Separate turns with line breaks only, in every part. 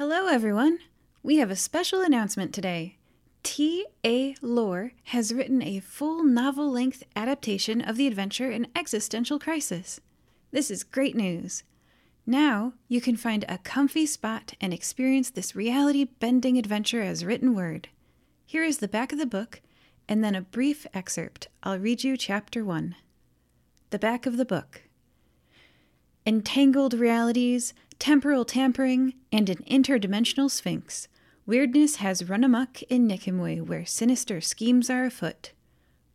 Hello, everyone. We have a special announcement today. T.A. Lore has written a full novel length adaptation of the adventure in Existential Crisis. This is great news. Now you can find a comfy spot and experience this reality bending adventure as written word. Here is the back of the book, and then a brief excerpt. I'll read you chapter one. The back of the book. Entangled realities, temporal tampering, and an interdimensional sphinx. Weirdness has run amuck in Nickimwe, where sinister schemes are afoot.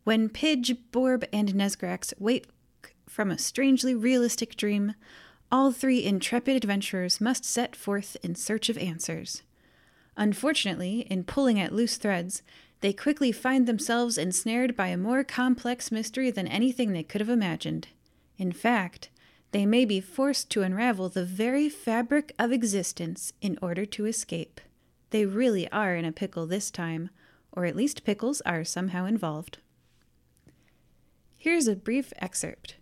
When Pidge, Borb, and Nesgrax wake from a strangely realistic dream, all three intrepid adventurers must set forth in search of answers. Unfortunately, in pulling at loose threads, they quickly find themselves ensnared by a more complex mystery than anything they could have imagined. In fact, they may be forced to unravel the very fabric of existence in order to escape. They really are in a pickle this time, or at least pickles are somehow involved. Here's a brief excerpt.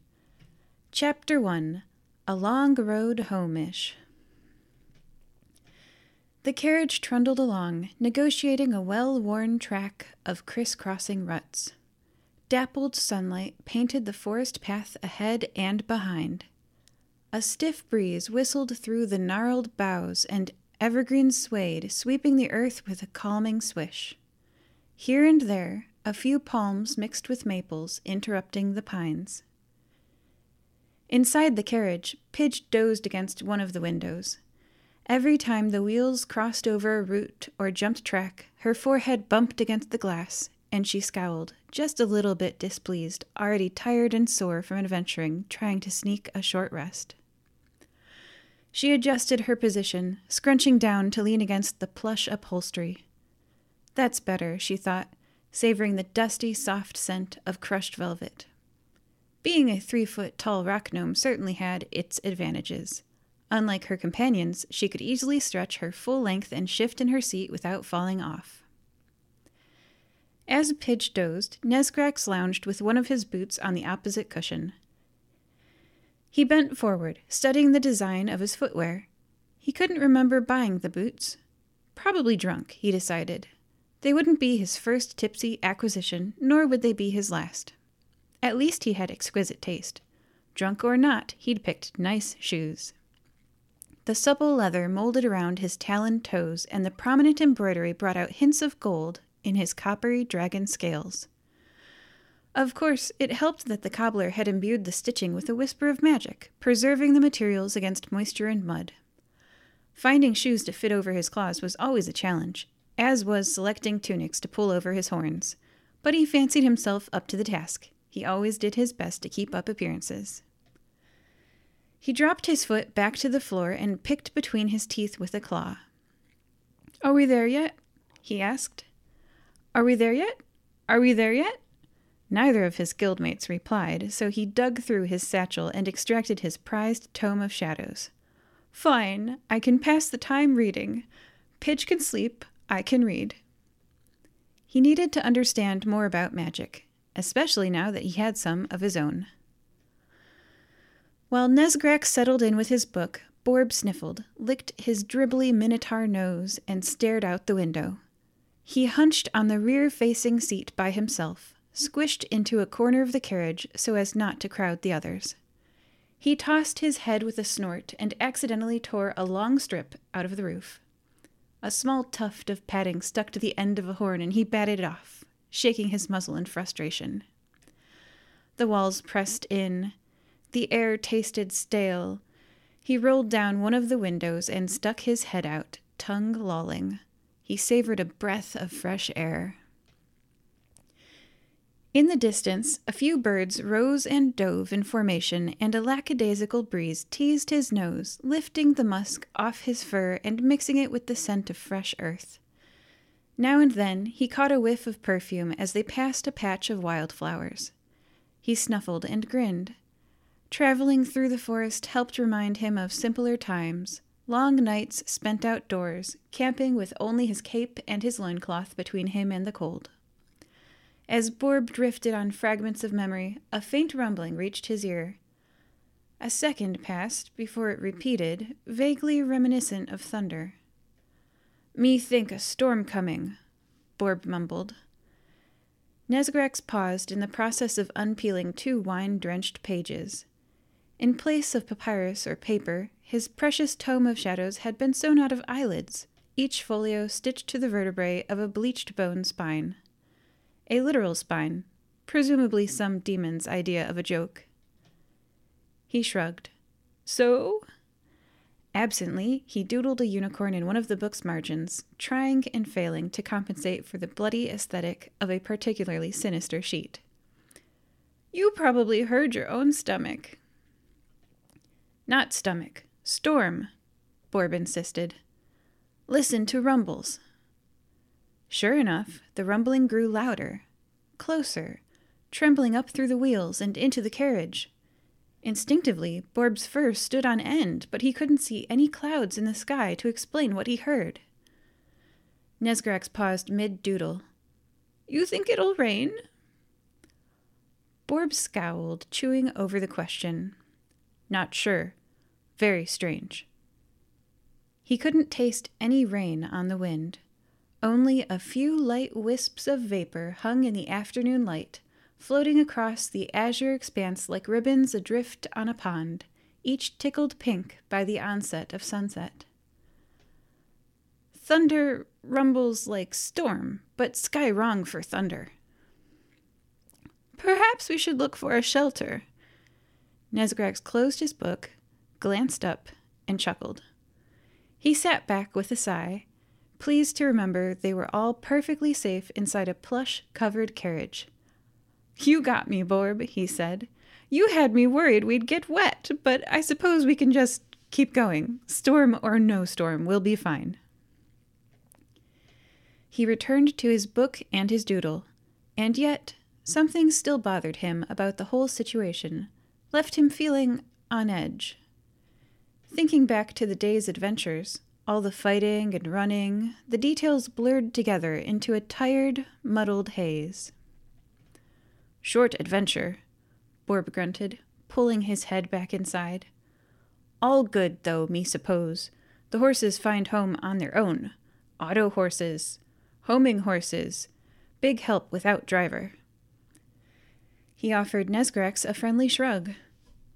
Chapter 1 A Long Road Home-ish. The carriage trundled along, negotiating a well worn track of crisscrossing ruts. Dappled sunlight painted the forest path ahead and behind. A stiff breeze whistled through the gnarled boughs, and evergreens swayed, sweeping the earth with a calming swish. Here and there, a few palms mixed with maples, interrupting the pines. Inside the carriage, Pidge dozed against one of the windows. Every time the wheels crossed over a root or jumped track, her forehead bumped against the glass, and she scowled, just a little bit displeased, already tired and sore from adventuring, trying to sneak a short rest. She adjusted her position, scrunching down to lean against the plush upholstery. That's better, she thought, savoring the dusty, soft scent of crushed velvet. Being a three foot tall rock gnome certainly had its advantages. Unlike her companions, she could easily stretch her full length and shift in her seat without falling off. As Pidge dozed, Nesgrax lounged with one of his boots on the opposite cushion. He bent forward, studying the design of his footwear. He couldn't remember buying the boots. Probably drunk, he decided. They wouldn't be his first tipsy acquisition, nor would they be his last. At least he had exquisite taste. Drunk or not, he'd picked nice shoes. The supple leather molded around his taloned toes, and the prominent embroidery brought out hints of gold in his coppery dragon scales. Of course, it helped that the cobbler had imbued the stitching with a whisper of magic, preserving the materials against moisture and mud. Finding shoes to fit over his claws was always a challenge, as was selecting tunics to pull over his horns, but he fancied himself up to the task. He always did his best to keep up appearances. He dropped his foot back to the floor and picked between his teeth with a claw. Are we there yet? he asked. Are we there yet? Are we there yet? Neither of his guildmates replied, so he dug through his satchel and extracted his prized tome of shadows. Fine, I can pass the time reading. Pidge can sleep, I can read. He needed to understand more about magic, especially now that he had some of his own. While Nesgrax settled in with his book, Borb sniffled, licked his dribbly minotaur nose, and stared out the window. He hunched on the rear facing seat by himself, squished into a corner of the carriage so as not to crowd the others. He tossed his head with a snort and accidentally tore a long strip out of the roof. A small tuft of padding stuck to the end of a horn, and he batted it off shaking his muzzle in frustration. The walls pressed in. The air tasted stale. He rolled down one of the windows and stuck his head out, tongue lolling. He savored a breath of fresh air. In the distance, a few birds rose and dove in formation, and a lackadaisical breeze teased his nose, lifting the musk off his fur and mixing it with the scent of fresh earth. Now and then he caught a whiff of perfume as they passed a patch of wildflowers. He snuffled and grinned. Traveling through the forest helped remind him of simpler times, long nights spent outdoors, camping with only his cape and his loincloth between him and the cold. As Borb drifted on fragments of memory, a faint rumbling reached his ear. A second passed before it repeated, vaguely reminiscent of thunder. Me think a storm coming, Borb mumbled. Nesgrax paused in the process of unpeeling two wine drenched pages. In place of papyrus or paper, his precious tome of shadows had been sewn out of eyelids, each folio stitched to the vertebrae of a bleached bone spine. A literal spine, presumably some demon's idea of a joke. He shrugged. So? Absently, he doodled a unicorn in one of the book's margins, trying and failing to compensate for the bloody aesthetic of a particularly sinister sheet. You probably heard your own stomach. Not stomach, storm, Borb insisted. Listen to rumbles. Sure enough, the rumbling grew louder, closer, trembling up through the wheels and into the carriage. Instinctively, Borb's fur stood on end, but he couldn't see any clouds in the sky to explain what he heard. Nesgrax paused mid doodle. You think it'll rain? Borb scowled, chewing over the question. Not sure. Very strange. He couldn't taste any rain on the wind. Only a few light wisps of vapor hung in the afternoon light, floating across the azure expanse like ribbons adrift on a pond, each tickled pink by the onset of sunset. Thunder rumbles like storm, but sky wrong for thunder. Perhaps we should look for a shelter. Nesgrax closed his book, glanced up, and chuckled. He sat back with a sigh, pleased to remember they were all perfectly safe inside a plush covered carriage. You got me, Borb, he said. You had me worried we'd get wet, but I suppose we can just keep going. Storm or no storm, we'll be fine. He returned to his book and his doodle, and yet something still bothered him about the whole situation, left him feeling on edge. Thinking back to the day's adventures, all the fighting and running, the details blurred together into a tired, muddled haze. Short adventure, Borb grunted, pulling his head back inside. All good, though, me suppose. The horses find home on their own. Auto horses, homing horses, big help without driver. He offered Nesgrax a friendly shrug.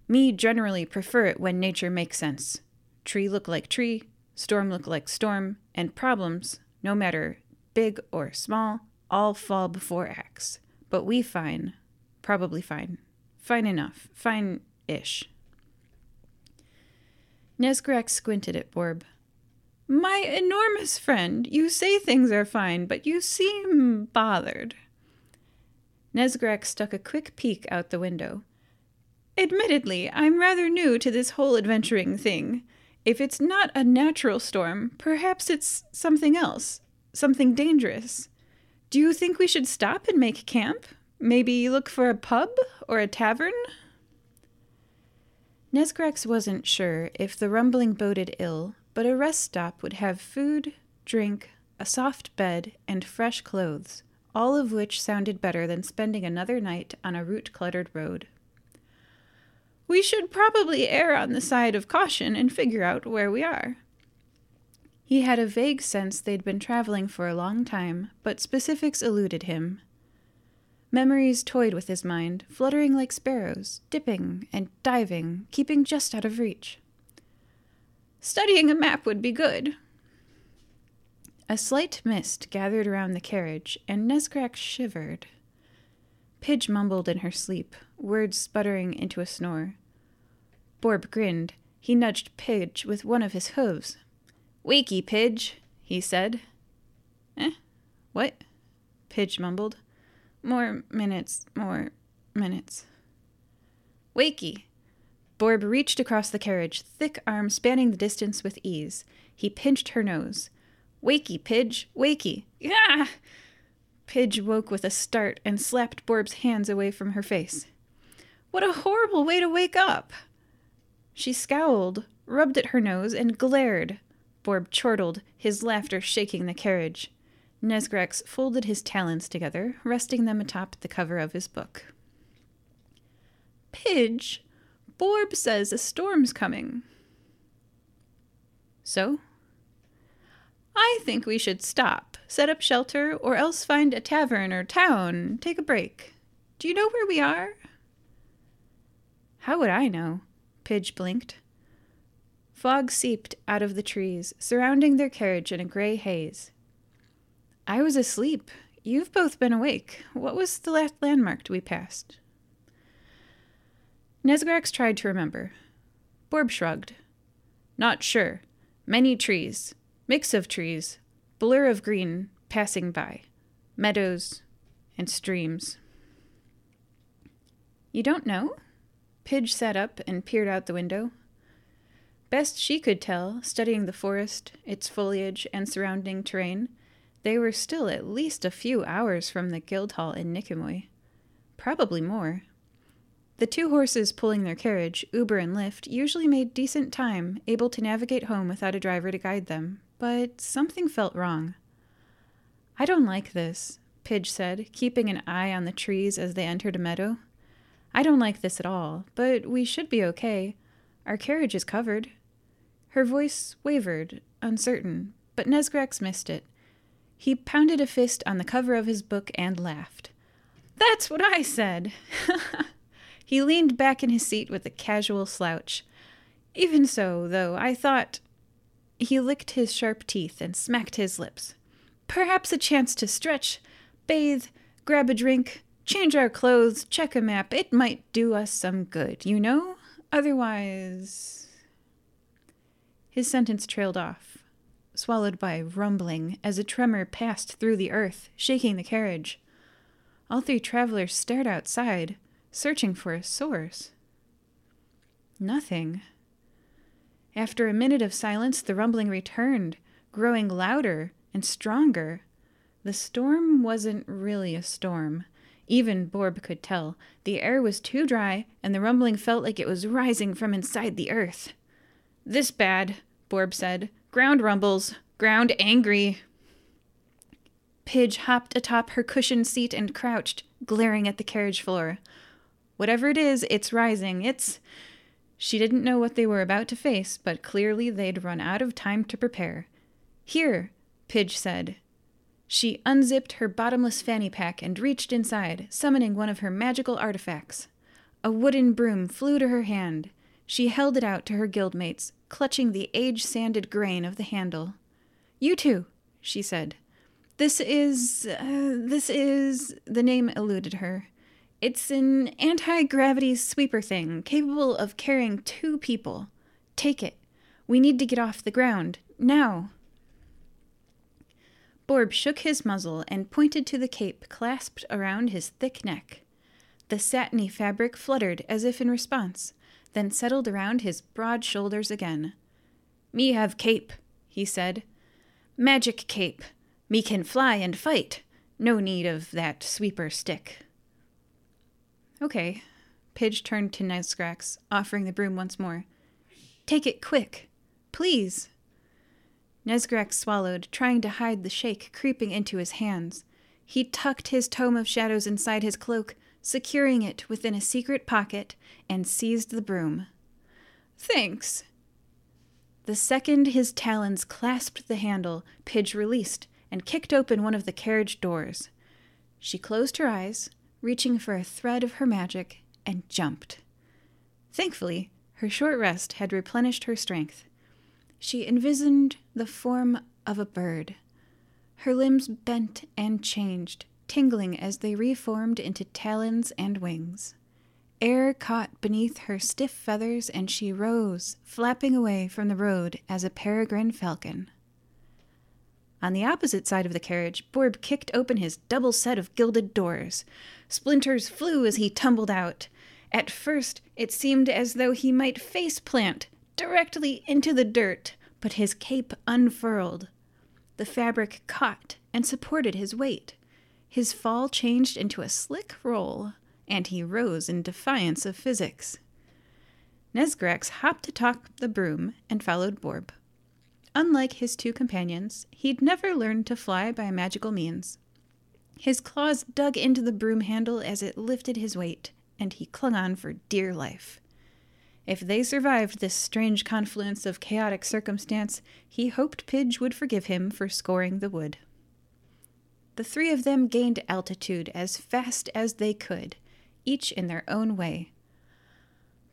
Me generally prefer it when nature makes sense. Tree look like tree, storm look like storm, and problems, no matter big or small, all fall before X. But we fine, probably fine, fine enough, fine ish. Nesgrax squinted at Borb. My enormous friend, you say things are fine, but you seem bothered. Nesgrax stuck a quick peek out the window. Admittedly, I'm rather new to this whole adventuring thing. If it's not a natural storm, perhaps it's something else, something dangerous. Do you think we should stop and make camp? Maybe look for a pub or a tavern? Nesgrax wasn't sure if the rumbling boded ill, but a rest stop would have food, drink, a soft bed, and fresh clothes, all of which sounded better than spending another night on a root cluttered road. We should probably err on the side of caution and figure out where we are. He had a vague sense they'd been traveling for a long time, but specifics eluded him. Memories toyed with his mind, fluttering like sparrows, dipping and diving, keeping just out of reach. Studying a map would be good. A slight mist gathered around the carriage, and Nesgrax shivered. Pidge mumbled in her sleep, words sputtering into a snore. Borb grinned. He nudged Pidge with one of his hooves. Wakey, Pidge, he said. Eh? What? Pidge mumbled. More minutes, more minutes. Wakey. Borb reached across the carriage, thick arms spanning the distance with ease. He pinched her nose. Wakey, Pidge, wakey. Yeah! Pidge woke with a start and slapped Borb's hands away from her face. What a horrible way to wake up! She scowled, rubbed at her nose, and glared. Borb chortled, his laughter shaking the carriage. Nesgrax folded his talons together, resting them atop the cover of his book. Pidge, Borb says a storm's coming. So? I think we should stop, set up shelter, or else find a tavern or town, take a break. Do you know where we are? How would I know? Pidge blinked. Fog seeped out of the trees, surrounding their carriage in a gray haze. I was asleep. You've both been awake. What was the last landmark we passed? Nesgrax tried to remember. Borb shrugged. Not sure. Many trees. Mix of trees. Blur of green passing by. Meadows and streams. You don't know? Pidge sat up and peered out the window. Best she could tell, studying the forest, its foliage, and surrounding terrain, they were still at least a few hours from the Guildhall in Nicomoy. Probably more. The two horses pulling their carriage, Uber and Lyft, usually made decent time, able to navigate home without a driver to guide them, but something felt wrong. I don't like this, Pidge said, keeping an eye on the trees as they entered a meadow. I don't like this at all, but we should be okay. Our carriage is covered. Her voice wavered, uncertain, but Nesgrax missed it. He pounded a fist on the cover of his book and laughed. That's what I said! He leaned back in his seat with a casual slouch. Even so, though, I thought. He licked his sharp teeth and smacked his lips. Perhaps a chance to stretch, bathe, grab a drink, change our clothes, check a map. It might do us some good, you know? Otherwise. His sentence trailed off, swallowed by rumbling as a tremor passed through the earth, shaking the carriage. All three travelers stared outside, searching for a source. Nothing. After a minute of silence, the rumbling returned, growing louder and stronger. The storm wasn't really a storm. Even Borb could tell. The air was too dry, and the rumbling felt like it was rising from inside the earth. This bad, Borb said. Ground rumbles. Ground angry. Pidge hopped atop her cushioned seat and crouched, glaring at the carriage floor. Whatever it is, it's rising. It's. She didn't know what they were about to face, but clearly they'd run out of time to prepare. Here, Pidge said. She unzipped her bottomless fanny pack and reached inside, summoning one of her magical artifacts. A wooden broom flew to her hand. She held it out to her guildmates, clutching the age sanded grain of the handle. You two, she said. This is. Uh, this is. The name eluded her. It's an anti gravity sweeper thing, capable of carrying two people. Take it. We need to get off the ground. Now. Borb shook his muzzle and pointed to the cape clasped around his thick neck. The satiny fabric fluttered as if in response, then settled around his broad shoulders again. Me have cape, he said. Magic cape. Me can fly and fight. No need of that sweeper stick. Okay. Pidge turned to Nesgrax, offering the broom once more. Take it quick. Please. Nesgrax swallowed, trying to hide the shake creeping into his hands. He tucked his tome of shadows inside his cloak, securing it within a secret pocket, and seized the broom. Thanks. The second his talons clasped the handle, Pidge released and kicked open one of the carriage doors. She closed her eyes, reaching for a thread of her magic, and jumped. Thankfully, her short rest had replenished her strength. She envisioned the form of a bird. Her limbs bent and changed, tingling as they reformed into talons and wings. Air caught beneath her stiff feathers, and she rose, flapping away from the road as a peregrine falcon. On the opposite side of the carriage, Borb kicked open his double set of gilded doors. Splinters flew as he tumbled out. At first, it seemed as though he might face plant directly into the dirt, but his cape unfurled. The fabric caught and supported his weight. His fall changed into a slick roll, and he rose in defiance of physics. Nesgrax hopped atop the broom and followed Borb. Unlike his two companions, he'd never learned to fly by magical means. His claws dug into the broom handle as it lifted his weight, and he clung on for dear life. If they survived this strange confluence of chaotic circumstance, he hoped Pidge would forgive him for scoring the wood. The three of them gained altitude as fast as they could, each in their own way.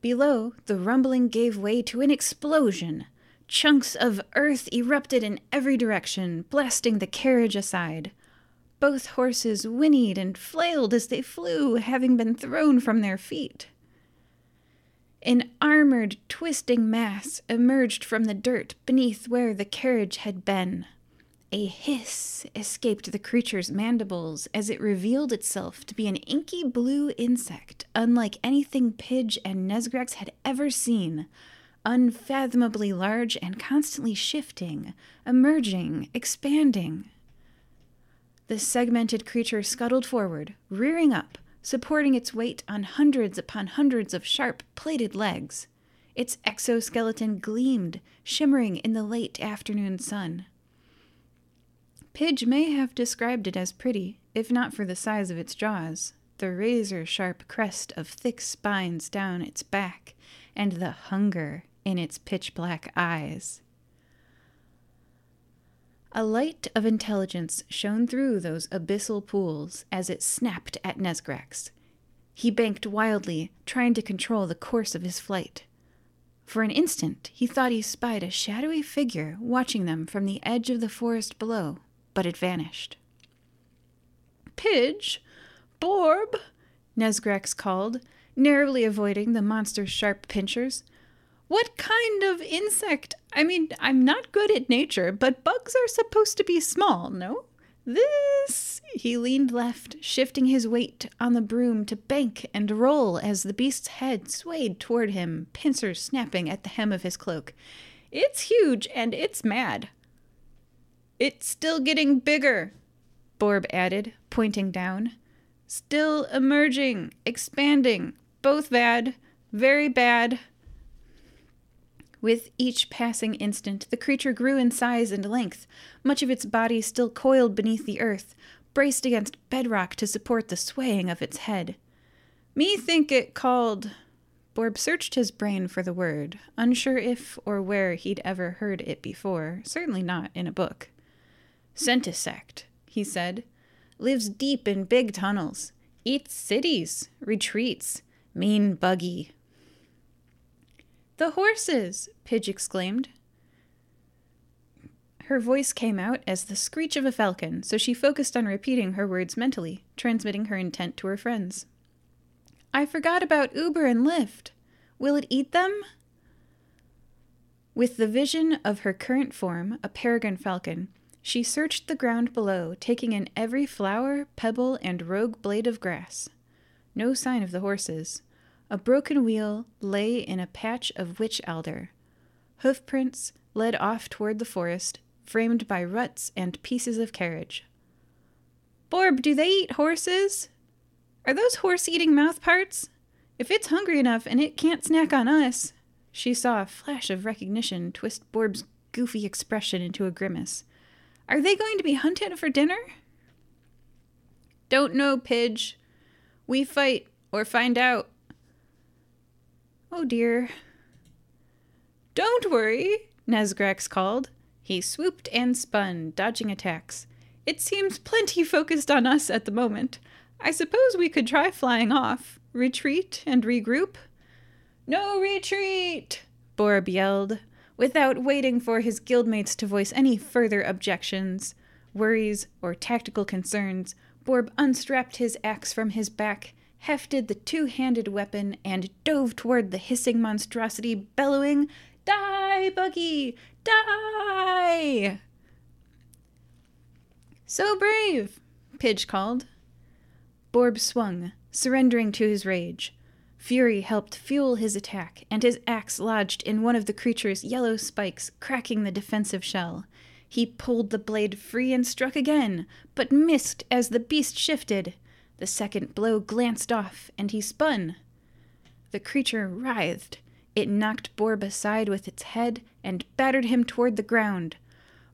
Below, the rumbling gave way to an explosion. Chunks of earth erupted in every direction, blasting the carriage aside. Both horses whinnied and flailed as they flew, having been thrown from their feet. An armored, twisting mass emerged from the dirt beneath where the carriage had been. A hiss escaped the creature's mandibles as it revealed itself to be an inky blue insect, unlike anything Pidge and Nesgrax had ever seen. Unfathomably large and constantly shifting, emerging, expanding. The segmented creature scuttled forward, rearing up, supporting its weight on hundreds upon hundreds of sharp, plated legs. Its exoskeleton gleamed, shimmering in the late afternoon sun. Pidge may have described it as pretty, if not for the size of its jaws, the razor sharp crest of thick spines down its back, and the hunger in its pitch black eyes. A light of intelligence shone through those abyssal pools as it snapped at Nesgrax. He banked wildly, trying to control the course of his flight. For an instant, he thought he spied a shadowy figure watching them from the edge of the forest below but it vanished. Pidge! Borb! Nesgrax called, narrowly avoiding the monster's sharp pinchers. What kind of insect? I mean, I'm not good at nature, but bugs are supposed to be small, no? This. He leaned left, shifting his weight on the broom to bank and roll as the beast's head swayed toward him, pincers snapping at the hem of his cloak. It's huge and it's mad. It's still getting bigger, Borb added, pointing down. Still emerging, expanding, both bad, very bad. With each passing instant, the creature grew in size and length, much of its body still coiled beneath the earth, braced against bedrock to support the swaying of its head. Me think it called. Borb searched his brain for the word, unsure if or where he'd ever heard it before, certainly not in a book. Centisect, he said, lives deep in big tunnels, eats cities, retreats, mean buggy. The horses, Pidge exclaimed. Her voice came out as the screech of a falcon, so she focused on repeating her words mentally, transmitting her intent to her friends. I forgot about Uber and Lyft. Will it eat them? With the vision of her current form, a peregrine falcon, she searched the ground below, taking in every flower, pebble, and rogue blade of grass. No sign of the horses. A broken wheel lay in a patch of witch elder. Hoofprints led off toward the forest, framed by ruts and pieces of carriage. Borb, do they eat horses? Are those horse eating mouth parts? If it's hungry enough and it can't snack on us. She saw a flash of recognition twist Borb's goofy expression into a grimace. Are they going to be hunted for dinner? Don't know, Pidge. We fight or find out. Oh dear. Don't worry, Nesgrax called. He swooped and spun, dodging attacks. It seems plenty focused on us at the moment. I suppose we could try flying off, retreat, and regroup. No retreat! Borb yelled without waiting for his guildmates to voice any further objections, worries, or tactical concerns, Borb unstrapped his axe from his back, hefted the two handed weapon, and dove toward the hissing monstrosity, bellowing, Die, Buggy! Die! So brave! Pidge called. Borb swung, surrendering to his rage. Fury helped fuel his attack, and his axe lodged in one of the creature's yellow spikes, cracking the defensive shell. He pulled the blade free and struck again, but missed as the beast shifted. The second blow glanced off, and he spun. The creature writhed. It knocked Borb aside with its head and battered him toward the ground.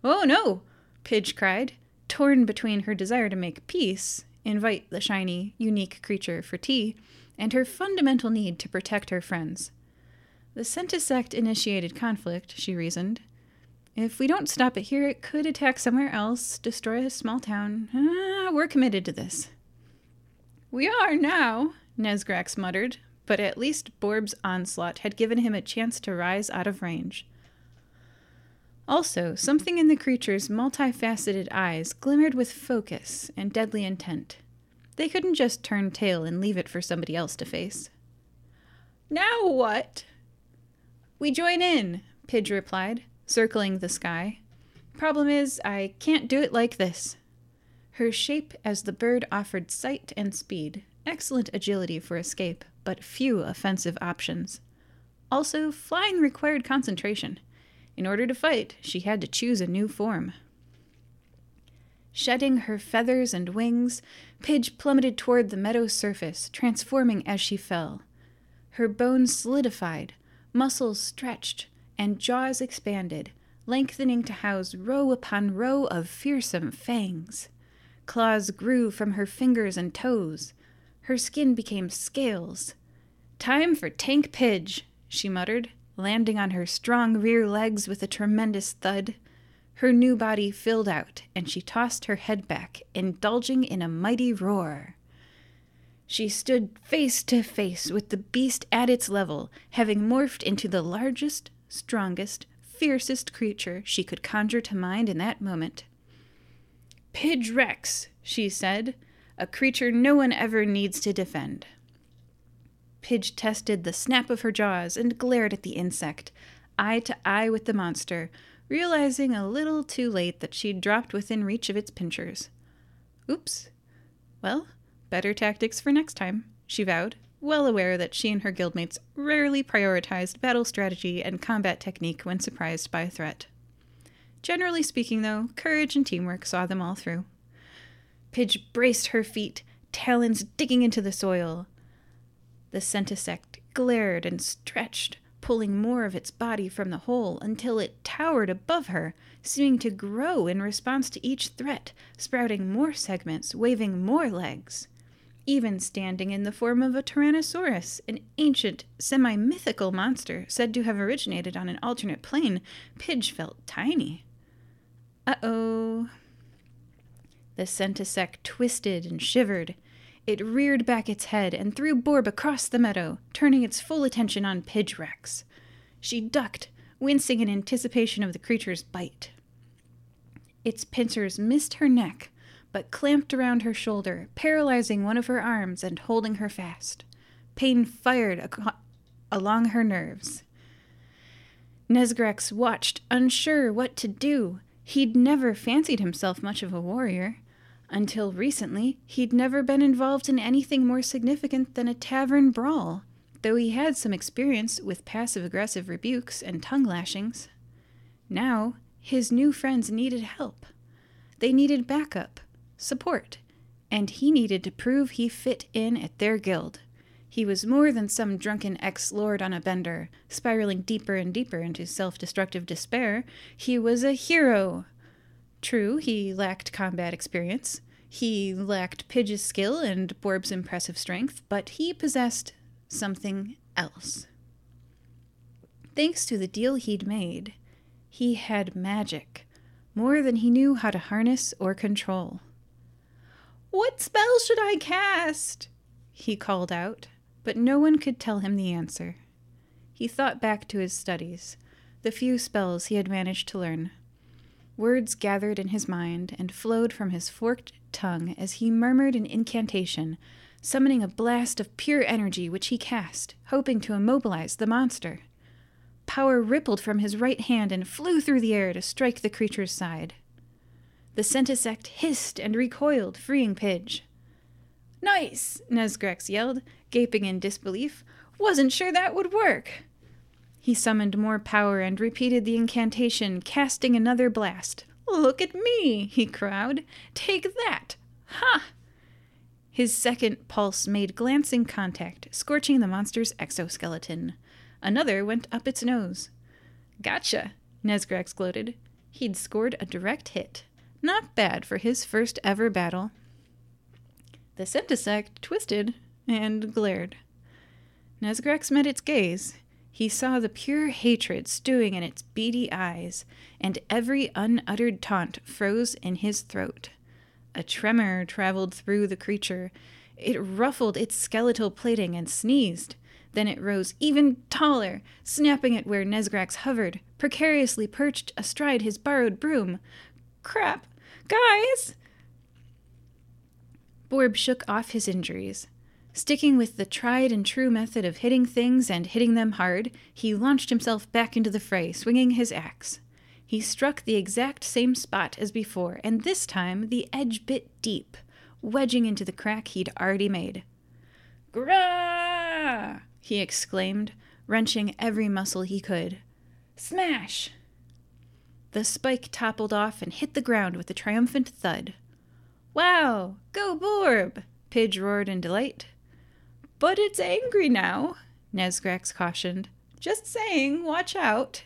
Oh no! Pidge cried, torn between her desire to make peace, invite the shiny, unique creature for tea, and her fundamental need to protect her friends. The Centisect initiated conflict, she reasoned. If we don't stop it here, it could attack somewhere else, destroy a small town. Ah, we're committed to this. We are now, Nesgrax muttered, but at least Borb's onslaught had given him a chance to rise out of range. Also, something in the creature's multifaceted eyes glimmered with focus and deadly intent. They couldn't just turn tail and leave it for somebody else to face. Now what? We join in, Pidge replied, circling the sky. Problem is, I can't do it like this. Her shape as the bird offered sight and speed, excellent agility for escape, but few offensive options. Also, flying required concentration. In order to fight, she had to choose a new form. Shedding her feathers and wings, Pidge plummeted toward the meadow's surface, transforming as she fell. Her bones solidified, muscles stretched, and jaws expanded, lengthening to house row upon row of fearsome fangs. Claws grew from her fingers and toes. Her skin became scales. Time for Tank Pidge, she muttered, landing on her strong rear legs with a tremendous thud. Her new body filled out, and she tossed her head back, indulging in a mighty roar. She stood face to face with the beast at its level, having morphed into the largest, strongest, fiercest creature she could conjure to mind in that moment. Pidge Rex, she said, a creature no one ever needs to defend. Pidge tested the snap of her jaws and glared at the insect, eye to eye with the monster, realizing a little too late that she'd dropped within reach of its pinchers. Oops. Well, better tactics for next time, she vowed, well aware that she and her guildmates rarely prioritized battle strategy and combat technique when surprised by a threat. Generally speaking, though, courage and teamwork saw them all through. Pidge braced her feet, talons digging into the soil. The centisect glared and stretched, pulling more of its body from the hole until it towered above her, seeming to grow in response to each threat, sprouting more segments, waving more legs. Even standing in the form of a Tyrannosaurus, an ancient, semi mythical monster said to have originated on an alternate plane, Pidge felt tiny. Uh oh. The centisect twisted and shivered. It reared back its head and threw Borb across the meadow, turning its full attention on Pidge Rex. She ducked, wincing in anticipation of the creature's bite. Its pincers missed her neck, but clamped around her shoulder, paralyzing one of her arms and holding her fast. Pain fired ac- along her nerves. Nesgrax watched, unsure what to do. He'd never fancied himself much of a warrior. Until recently, he'd never been involved in anything more significant than a tavern brawl, though he had some experience with passive aggressive rebukes and tongue lashings. Now, his new friends needed help. They needed backup, support, and he needed to prove he fit in at their guild. He was more than some drunken ex lord on a bender, spiraling deeper and deeper into self destructive despair. He was a hero, True, he lacked combat experience. He lacked Pidge's skill and Borb's impressive strength, but he possessed something else. Thanks to the deal he'd made, he had magic, more than he knew how to harness or control. What spell should I cast? He called out, but no one could tell him the answer. He thought back to his studies, the few spells he had managed to learn. Words gathered in his mind and flowed from his forked tongue as he murmured an incantation, summoning a blast of pure energy which he cast, hoping to immobilize the monster. Power rippled from his right hand and flew through the air to strike the creature's side. The centisect hissed and recoiled, freeing Pidge. Nice! Nesgrax yelled, gaping in disbelief. Wasn't sure that would work. He summoned more power and repeated the incantation, casting another blast. Look at me, he crowed. Take that! Ha! His second pulse made glancing contact, scorching the monster's exoskeleton. Another went up its nose. Gotcha, Nesgrax gloated. He'd scored a direct hit. Not bad for his first ever battle. The centisect twisted and glared. Nesgrax met its gaze. He saw the pure hatred stewing in its beady eyes, and every unuttered taunt froze in his throat. A tremor traveled through the creature. It ruffled its skeletal plating and sneezed. Then it rose even taller, snapping at where Nesgrax hovered, precariously perched astride his borrowed broom. Crap! Guys! Borb shook off his injuries. Sticking with the tried and true method of hitting things and hitting them hard, he launched himself back into the fray, swinging his axe. He struck the exact same spot as before, and this time the edge bit deep, wedging into the crack he'd already made. Grah! he exclaimed, wrenching every muscle he could. Smash! The spike toppled off and hit the ground with a triumphant thud. Wow! Go Borb! Pidge roared in delight. But it's angry now, Nesgrax cautioned. Just saying, watch out.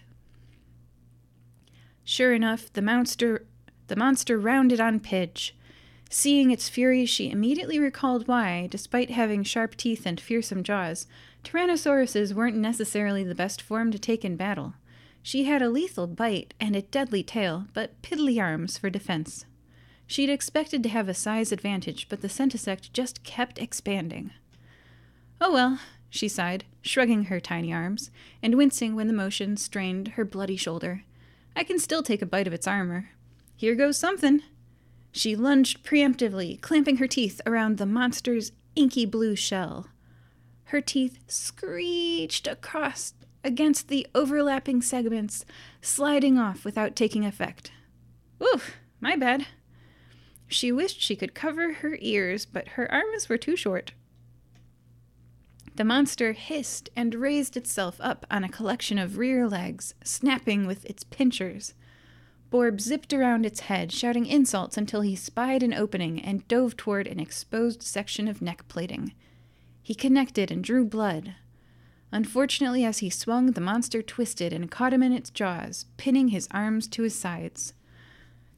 Sure enough, the monster the monster rounded on Pidge. Seeing its fury, she immediately recalled why, despite having sharp teeth and fearsome jaws, Tyrannosauruses weren't necessarily the best form to take in battle. She had a lethal bite and a deadly tail, but piddly arms for defense. She'd expected to have a size advantage, but the centisect just kept expanding. Oh well, she sighed, shrugging her tiny arms, and wincing when the motion strained her bloody shoulder. I can still take a bite of its armor. Here goes something. She lunged preemptively, clamping her teeth around the monster's inky blue shell. Her teeth screeched across against the overlapping segments, sliding off without taking effect. Oof, my bad. She wished she could cover her ears, but her arms were too short. The monster hissed and raised itself up on a collection of rear legs, snapping with its pincers. Borb zipped around its head, shouting insults until he spied an opening and dove toward an exposed section of neck plating. He connected and drew blood. Unfortunately, as he swung, the monster twisted and caught him in its jaws, pinning his arms to his sides.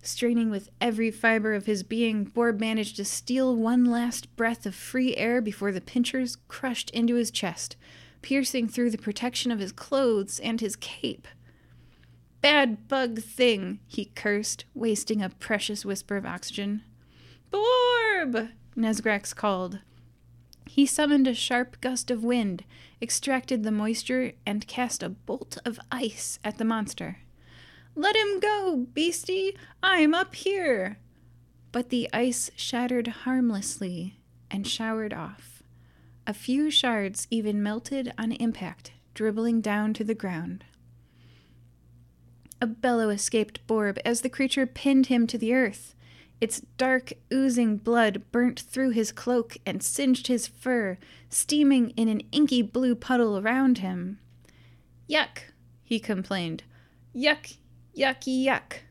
Straining with every fiber of his being, Borb managed to steal one last breath of free air before the pinchers crushed into his chest, piercing through the protection of his clothes and his cape. Bad bug thing, he cursed, wasting a precious whisper of oxygen. Borb! Nesgrax called. He summoned a sharp gust of wind, extracted the moisture, and cast a bolt of ice at the monster. Let him go, beastie! I'm up here! But the ice shattered harmlessly and showered off. A few shards even melted on impact, dribbling down to the ground. A bellow escaped Borb as the creature pinned him to the earth. Its dark, oozing blood burnt through his cloak and singed his fur, steaming in an inky blue puddle around him. Yuck, he complained. Yuck, Yucky yuck!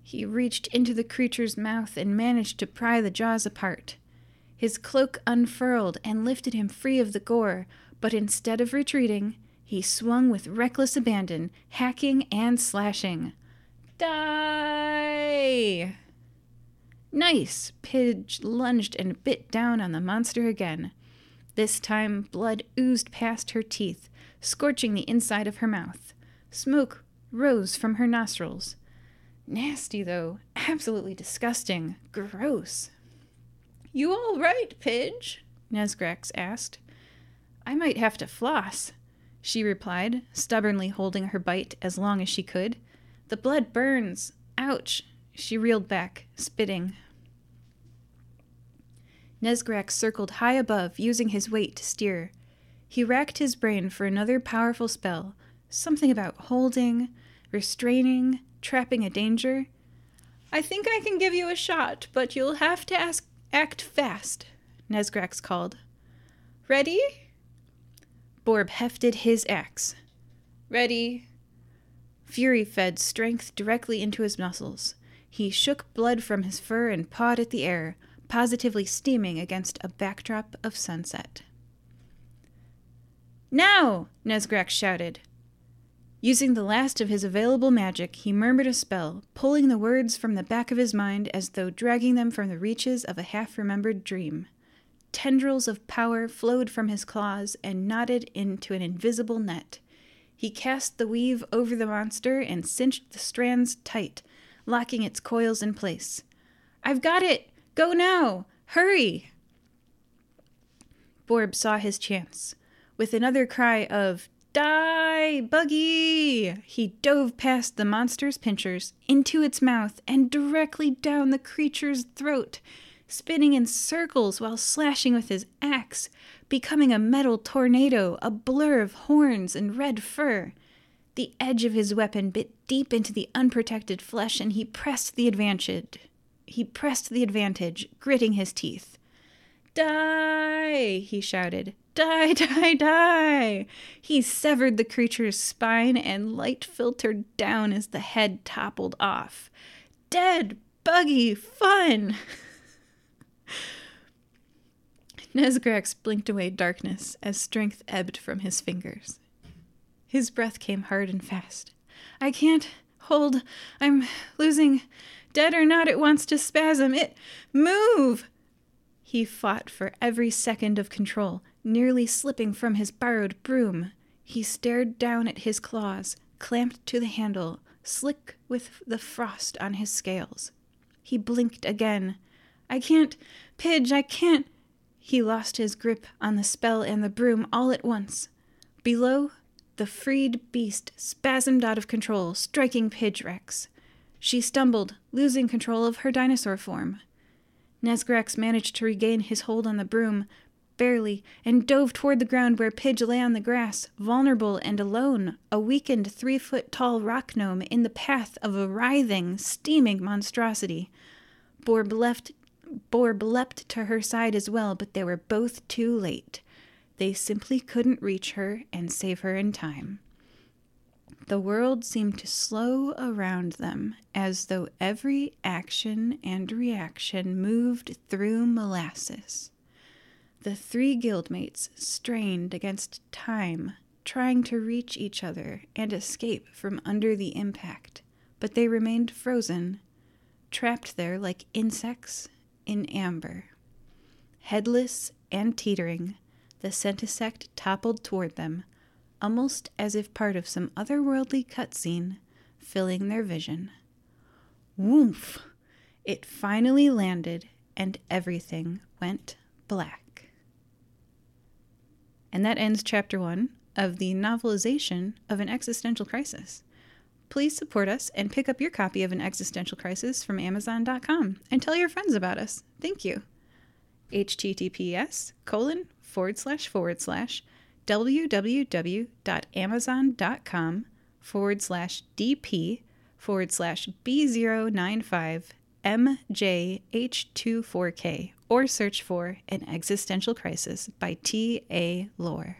He reached into the creature's mouth and managed to pry the jaws apart. His cloak unfurled and lifted him free of the gore, but instead of retreating, he swung with reckless abandon, hacking and slashing. Die! Nice! Pidge lunged and bit down on the monster again. This time, blood oozed past her teeth, scorching the inside of her mouth. Smoke rose from her nostrils. Nasty, though. Absolutely disgusting. Gross. You all right, Pidge? Nesgrax asked. I might have to floss, she replied, stubbornly holding her bite as long as she could. The blood burns. Ouch. She reeled back, spitting. Nesgrax circled high above, using his weight to steer. He racked his brain for another powerful spell, something about holding, restraining, trapping a danger. I think I can give you a shot, but you'll have to ask, act fast, Nesgrax called. Ready? Borb hefted his axe. Ready. Fury fed strength directly into his muscles. He shook blood from his fur and pawed at the air, positively steaming against a backdrop of sunset. Now! Nesgrax shouted. Using the last of his available magic, he murmured a spell, pulling the words from the back of his mind as though dragging them from the reaches of a half remembered dream. Tendrils of power flowed from his claws and knotted into an invisible net. He cast the weave over the monster and cinched the strands tight, locking its coils in place. I've got it! Go now! Hurry! Borb saw his chance. With another cry of, Die, Buggy! He dove past the monster's pinchers, into its mouth, and directly down the creature's throat, spinning in circles while slashing with his axe, becoming a metal tornado, a blur of horns and red fur. The edge of his weapon bit deep into the unprotected flesh, and he pressed the advantage. He pressed the advantage, gritting his teeth. Die! he shouted. Die, die, die! He severed the creature's spine, and light filtered down as the head toppled off. Dead, buggy, fun! Nesgrax blinked away darkness as strength ebbed from his fingers. His breath came hard and fast. I can't hold. I'm losing. Dead or not, it wants to spasm. It. Move! He fought for every second of control, nearly slipping from his borrowed broom. He stared down at his claws, clamped to the handle, slick with the frost on his scales. He blinked again. I can't. Pidge, I can't. He lost his grip on the spell and the broom all at once. Below, the freed beast spasmed out of control, striking Pidge Rex. She stumbled, losing control of her dinosaur form. Nesgrax managed to regain his hold on the broom, barely, and dove toward the ground where Pidge lay on the grass, vulnerable and alone, a weakened three foot tall rock gnome in the path of a writhing, steaming monstrosity. Borb left Borb leapt to her side as well, but they were both too late. They simply couldn't reach her and save her in time. The world seemed to slow around them as though every action and reaction moved through molasses. The three guildmates strained against time, trying to reach each other and escape from under the impact, but they remained frozen, trapped there like insects in amber. Headless and teetering, the centisect toppled toward them, almost as if part of some otherworldly cutscene filling their vision. Woof! It finally landed, and everything went black. And that ends chapter one of the novelization of an existential crisis please support us and pick up your copy of An Existential Crisis from Amazon.com and tell your friends about us. Thank you. https colon forward slash forward slash www.amazon.com forward slash dp forward slash b095 mjh24k or search for An Existential Crisis by T.A. Lore.